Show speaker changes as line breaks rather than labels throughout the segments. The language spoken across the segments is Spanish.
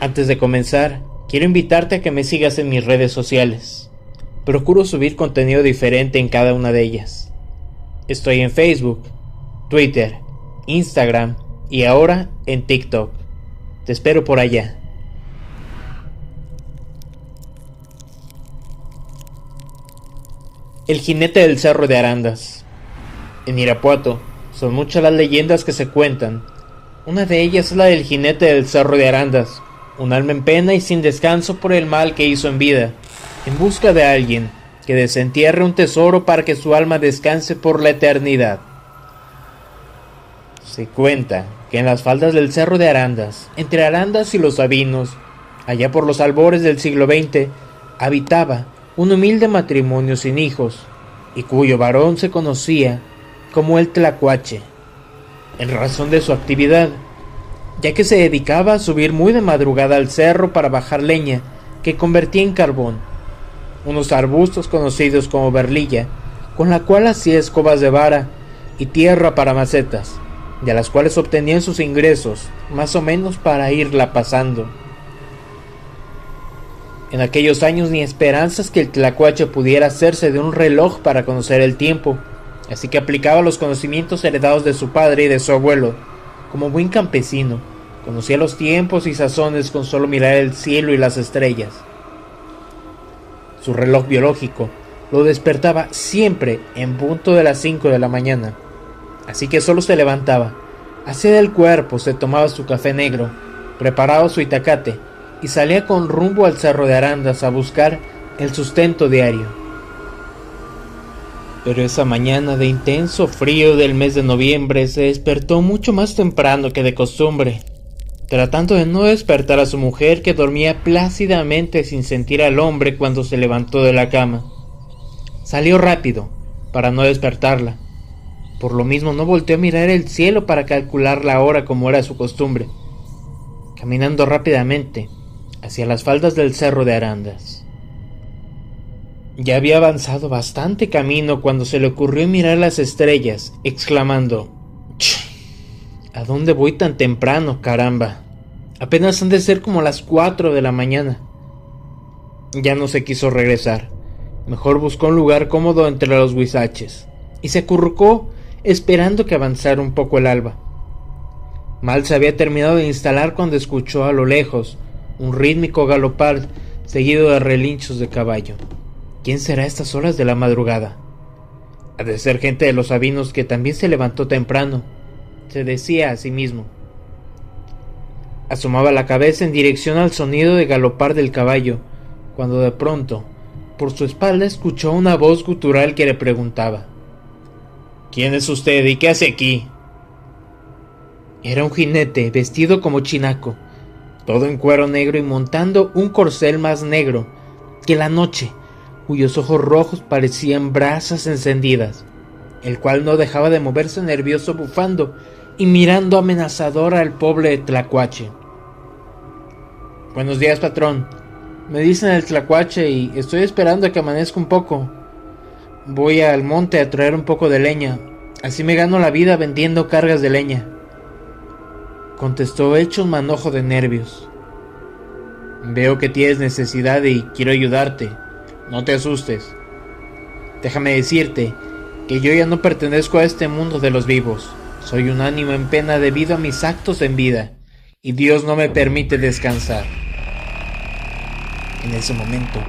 Antes de comenzar, quiero invitarte a que me sigas en mis redes sociales. Procuro subir contenido diferente en cada una de ellas. Estoy en Facebook, Twitter, Instagram y ahora en TikTok. Te espero por allá. El jinete del Cerro de Arandas. En Irapuato son muchas las leyendas que se cuentan. Una de ellas es la del jinete del Cerro de Arandas, un alma en pena y sin descanso por el mal que hizo en vida, en busca de alguien que desentierre un tesoro para que su alma descanse por la eternidad. Se cuenta que en las faldas del Cerro de Arandas, entre Arandas y los Sabinos, allá por los albores del siglo XX, habitaba un humilde matrimonio sin hijos, y cuyo varón se conocía como el Tlacuache, en razón de su actividad ya que se dedicaba a subir muy de madrugada al cerro para bajar leña que convertía en carbón, unos arbustos conocidos como berlilla, con la cual hacía escobas de vara y tierra para macetas, de las cuales obtenían sus ingresos, más o menos para irla pasando. En aquellos años ni esperanzas que el tlacuache pudiera hacerse de un reloj para conocer el tiempo, así que aplicaba los conocimientos heredados de su padre y de su abuelo, como buen campesino, conocía los tiempos y sazones con solo mirar el cielo y las estrellas. Su reloj biológico lo despertaba siempre en punto de las 5 de la mañana, así que solo se levantaba, hacía del cuerpo, se tomaba su café negro, preparaba su itacate y salía con rumbo al cerro de Arandas a buscar el sustento diario. Pero esa mañana de intenso frío del mes de noviembre se despertó mucho más temprano que de costumbre, tratando de no despertar a su mujer que dormía plácidamente sin sentir al hombre cuando se levantó de la cama. Salió rápido, para no despertarla. Por lo mismo no volteó a mirar el cielo para calcular la hora como era su costumbre, caminando rápidamente hacia las faldas del cerro de Arandas. Ya había avanzado bastante camino cuando se le ocurrió mirar las estrellas, exclamando, ¿A dónde voy tan temprano, caramba? Apenas han de ser como las cuatro de la mañana. Ya no se quiso regresar. Mejor buscó un lugar cómodo entre los huizaches y se acurrucó esperando que avanzara un poco el alba. Mal se había terminado de instalar cuando escuchó a lo lejos un rítmico galopar seguido de relinchos de caballo. ¿Quién será a estas horas de la madrugada? Ha de ser gente de los sabinos que también se levantó temprano, se decía a sí mismo. Asomaba la cabeza en dirección al sonido de galopar del caballo, cuando de pronto, por su espalda escuchó una voz gutural que le preguntaba ¿Quién es usted y qué hace aquí? Era un jinete vestido como chinaco, todo en cuero negro y montando un corcel más negro que la noche cuyos ojos rojos parecían brasas encendidas, el cual no dejaba de moverse nervioso bufando y mirando amenazador al pobre Tlacuache. Buenos días, patrón. Me dicen el Tlacuache y estoy esperando a que amanezca un poco. Voy al monte a traer un poco de leña. Así me gano la vida vendiendo cargas de leña. Contestó hecho un manojo de nervios. Veo que tienes necesidad y quiero ayudarte. No te asustes. Déjame decirte que yo ya no pertenezco a este mundo de los vivos. Soy un ánimo en pena debido a mis actos en vida, y Dios no me permite descansar. En ese momento,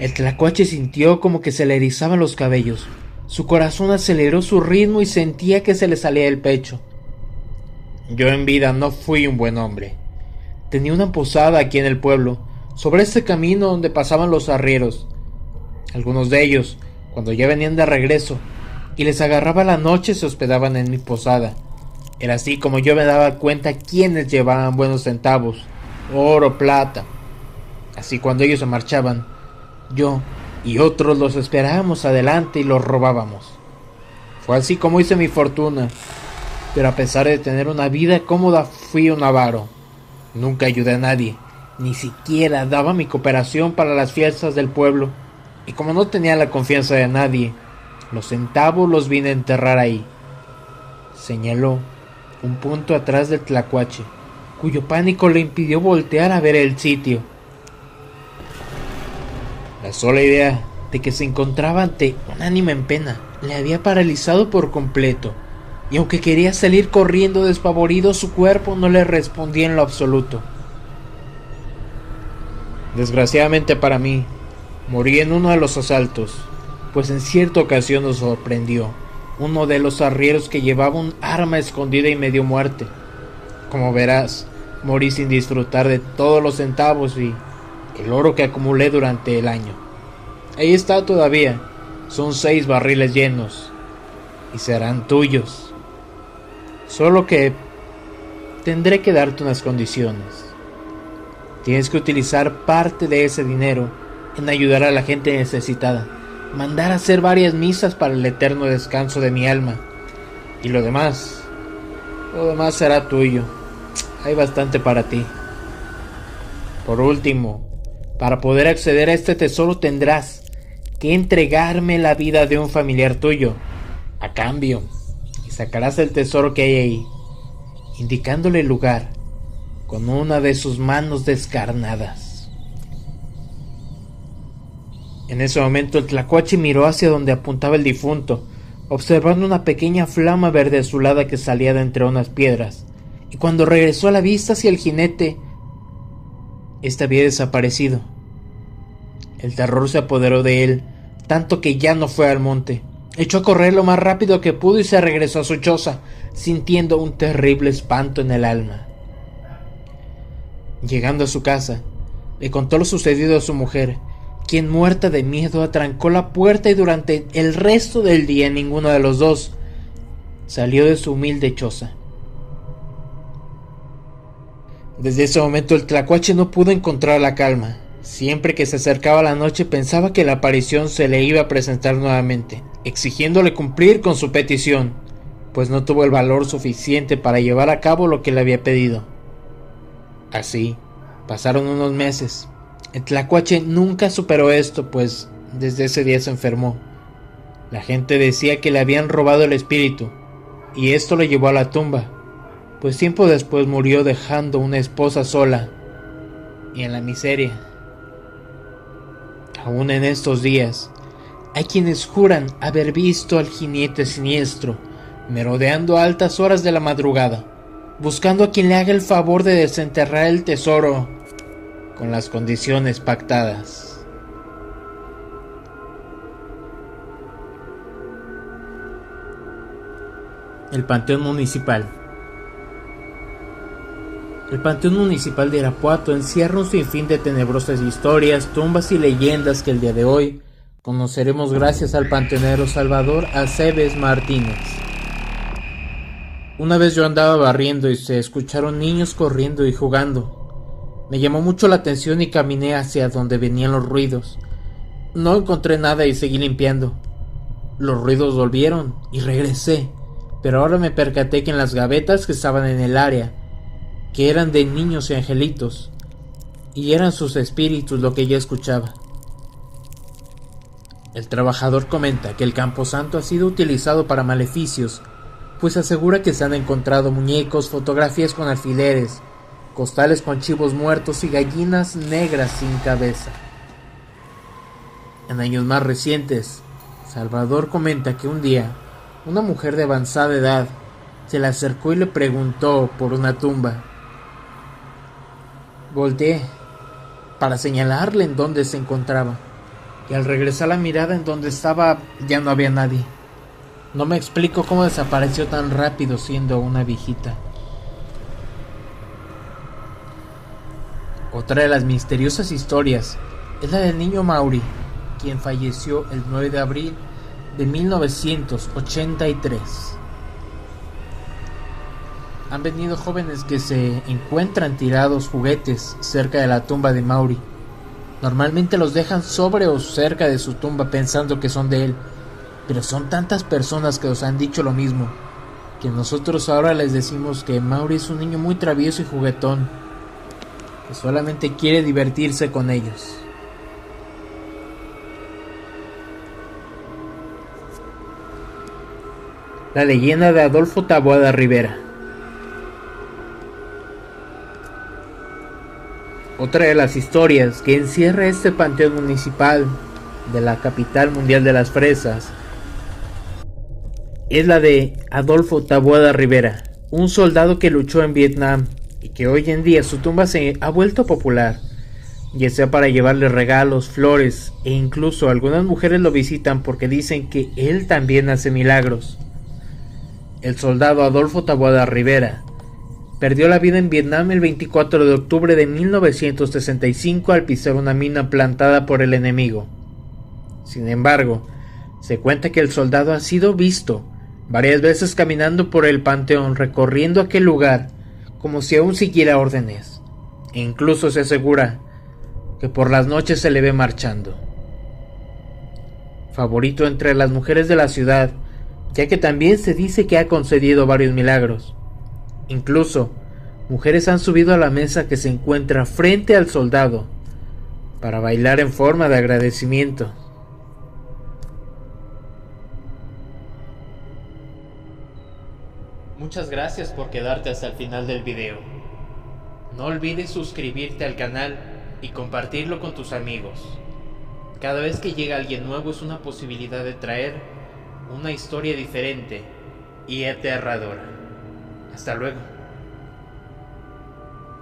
el tlacuache sintió como que se le erizaban los cabellos. Su corazón aceleró su ritmo y sentía que se le salía del pecho. Yo en vida no fui un buen hombre. Tenía una posada aquí en el pueblo, sobre este camino donde pasaban los arrieros, algunos de ellos, cuando ya venían de regreso y les agarraba la noche, se hospedaban en mi posada. Era así como yo me daba cuenta quiénes llevaban buenos centavos, oro, plata. Así cuando ellos se marchaban, yo y otros los esperábamos adelante y los robábamos. Fue así como hice mi fortuna, pero a pesar de tener una vida cómoda fui un avaro. Nunca ayudé a nadie, ni siquiera daba mi cooperación para las fiestas del pueblo y como no tenía la confianza de nadie, Los centavos los vine a enterrar ahí. Señaló un punto atrás del tlacuache, cuyo pánico le impidió voltear a ver el sitio. La sola idea de que se encontraba ante un ánima en pena le había paralizado por completo, y aunque quería salir corriendo despavorido, su cuerpo no le respondía en lo absoluto. Desgraciadamente para mí, morí en uno de los asaltos, pues en cierta ocasión nos sorprendió uno de los arrieros que llevaba un arma escondida y medio muerte. Como verás, morí sin disfrutar de todos los centavos y el oro que acumulé durante el año. Ahí está todavía, son seis barriles llenos y serán tuyos. Solo que tendré que darte unas condiciones. Tienes que utilizar parte de ese dinero en ayudar a la gente necesitada mandar a hacer varias misas para el eterno descanso de mi alma. Y lo demás, lo demás será tuyo. Hay bastante para ti. Por último, para poder acceder a este tesoro tendrás que entregarme la vida de un familiar tuyo. A cambio, sacarás el tesoro que hay ahí, indicándole el lugar con una de sus manos descarnadas. En ese momento el tlacuache miró hacia donde apuntaba el difunto, observando una pequeña flama verde azulada que salía de entre unas piedras, y cuando regresó a la vista hacia el jinete, éste había desaparecido. El terror se apoderó de él, tanto que ya no fue al monte. Echó a correr lo más rápido que pudo y se regresó a su choza, sintiendo un terrible espanto en el alma. Llegando a su casa, le contó lo sucedido a su mujer, quien muerta de miedo atrancó la puerta y durante el resto del día ninguno de los dos salió de su humilde choza. Desde ese momento el tlacuache no pudo encontrar la calma. Siempre que se acercaba la noche pensaba que la aparición se le iba a presentar nuevamente, exigiéndole cumplir con su petición, pues no tuvo el valor suficiente para llevar a cabo lo que le había pedido. Así, pasaron unos meses, el tlacuache nunca superó esto, pues desde ese día se enfermó. La gente decía que le habían robado el espíritu, y esto lo llevó a la tumba, pues tiempo después murió dejando una esposa sola y en la miseria. Aún en estos días, hay quienes juran haber visto al jinete siniestro merodeando a altas horas de la madrugada, buscando a quien le haga el favor de desenterrar el tesoro con las condiciones pactadas. El Panteón Municipal El Panteón Municipal de Irapuato encierra un sinfín de tenebrosas historias, tumbas y leyendas que el día de hoy conoceremos gracias al panteonero Salvador Aceves Martínez. Una vez yo andaba barriendo y se escucharon niños corriendo y jugando. Me llamó mucho la atención y caminé hacia donde venían los ruidos. No encontré nada y seguí limpiando. Los ruidos volvieron y regresé, pero ahora me percaté que en las gavetas que estaban en el área, que eran de niños y angelitos, y eran sus espíritus lo que yo escuchaba. El trabajador comenta que el camposanto ha sido utilizado para maleficios, pues asegura que se han encontrado muñecos, fotografías con alfileres, costales con chivos muertos y gallinas negras sin cabeza. En años más recientes, Salvador comenta que un día una mujer de avanzada edad se le acercó y le preguntó por una tumba. Volteé para señalarle en dónde se encontraba, y al regresar la mirada en donde estaba ya no había nadie. No me explico cómo desapareció tan rápido siendo una viejita. Otra de las misteriosas historias es la del niño Mauri, quien falleció el 9 de abril de 1983. Han venido jóvenes que se encuentran tirados juguetes cerca de la tumba de Mauri. Normalmente los dejan sobre o cerca de su tumba pensando que son de él, pero son tantas personas que os han dicho lo mismo, que nosotros ahora les decimos que Mauri es un niño muy travieso y juguetón, que solamente quiere divertirse con ellos. la leyenda de Adolfo Taboada Rivera. Otra de las historias que encierra este panteón municipal de la capital mundial de las fresas es la de Adolfo Taboada Rivera, un soldado que luchó en Vietnam y que hoy en día su tumba se ha vuelto popular, ya sea para llevarle regalos, flores e incluso algunas mujeres lo visitan porque dicen que él también hace milagros. El soldado Adolfo Taboada Rivera perdió la vida en Vietnam el 24 de octubre de 1965 al pisar una mina plantada por el enemigo. Sin embargo, se cuenta que el soldado ha sido visto varias veces caminando por el panteón recorriendo aquel lugar como si aún siguiera órdenes. E incluso se asegura que por las noches se le ve marchando. Favorito entre las mujeres de la ciudad, ya que también se dice que ha concedido varios milagros. Incluso, mujeres han subido a la mesa que se encuentra frente al soldado para bailar en forma de agradecimiento. Muchas gracias por quedarte hasta el final del video. No olvides suscribirte al canal y compartirlo con tus amigos. Cada vez que llega alguien nuevo es una posibilidad de traer una historia diferente y aterradora. Hasta luego.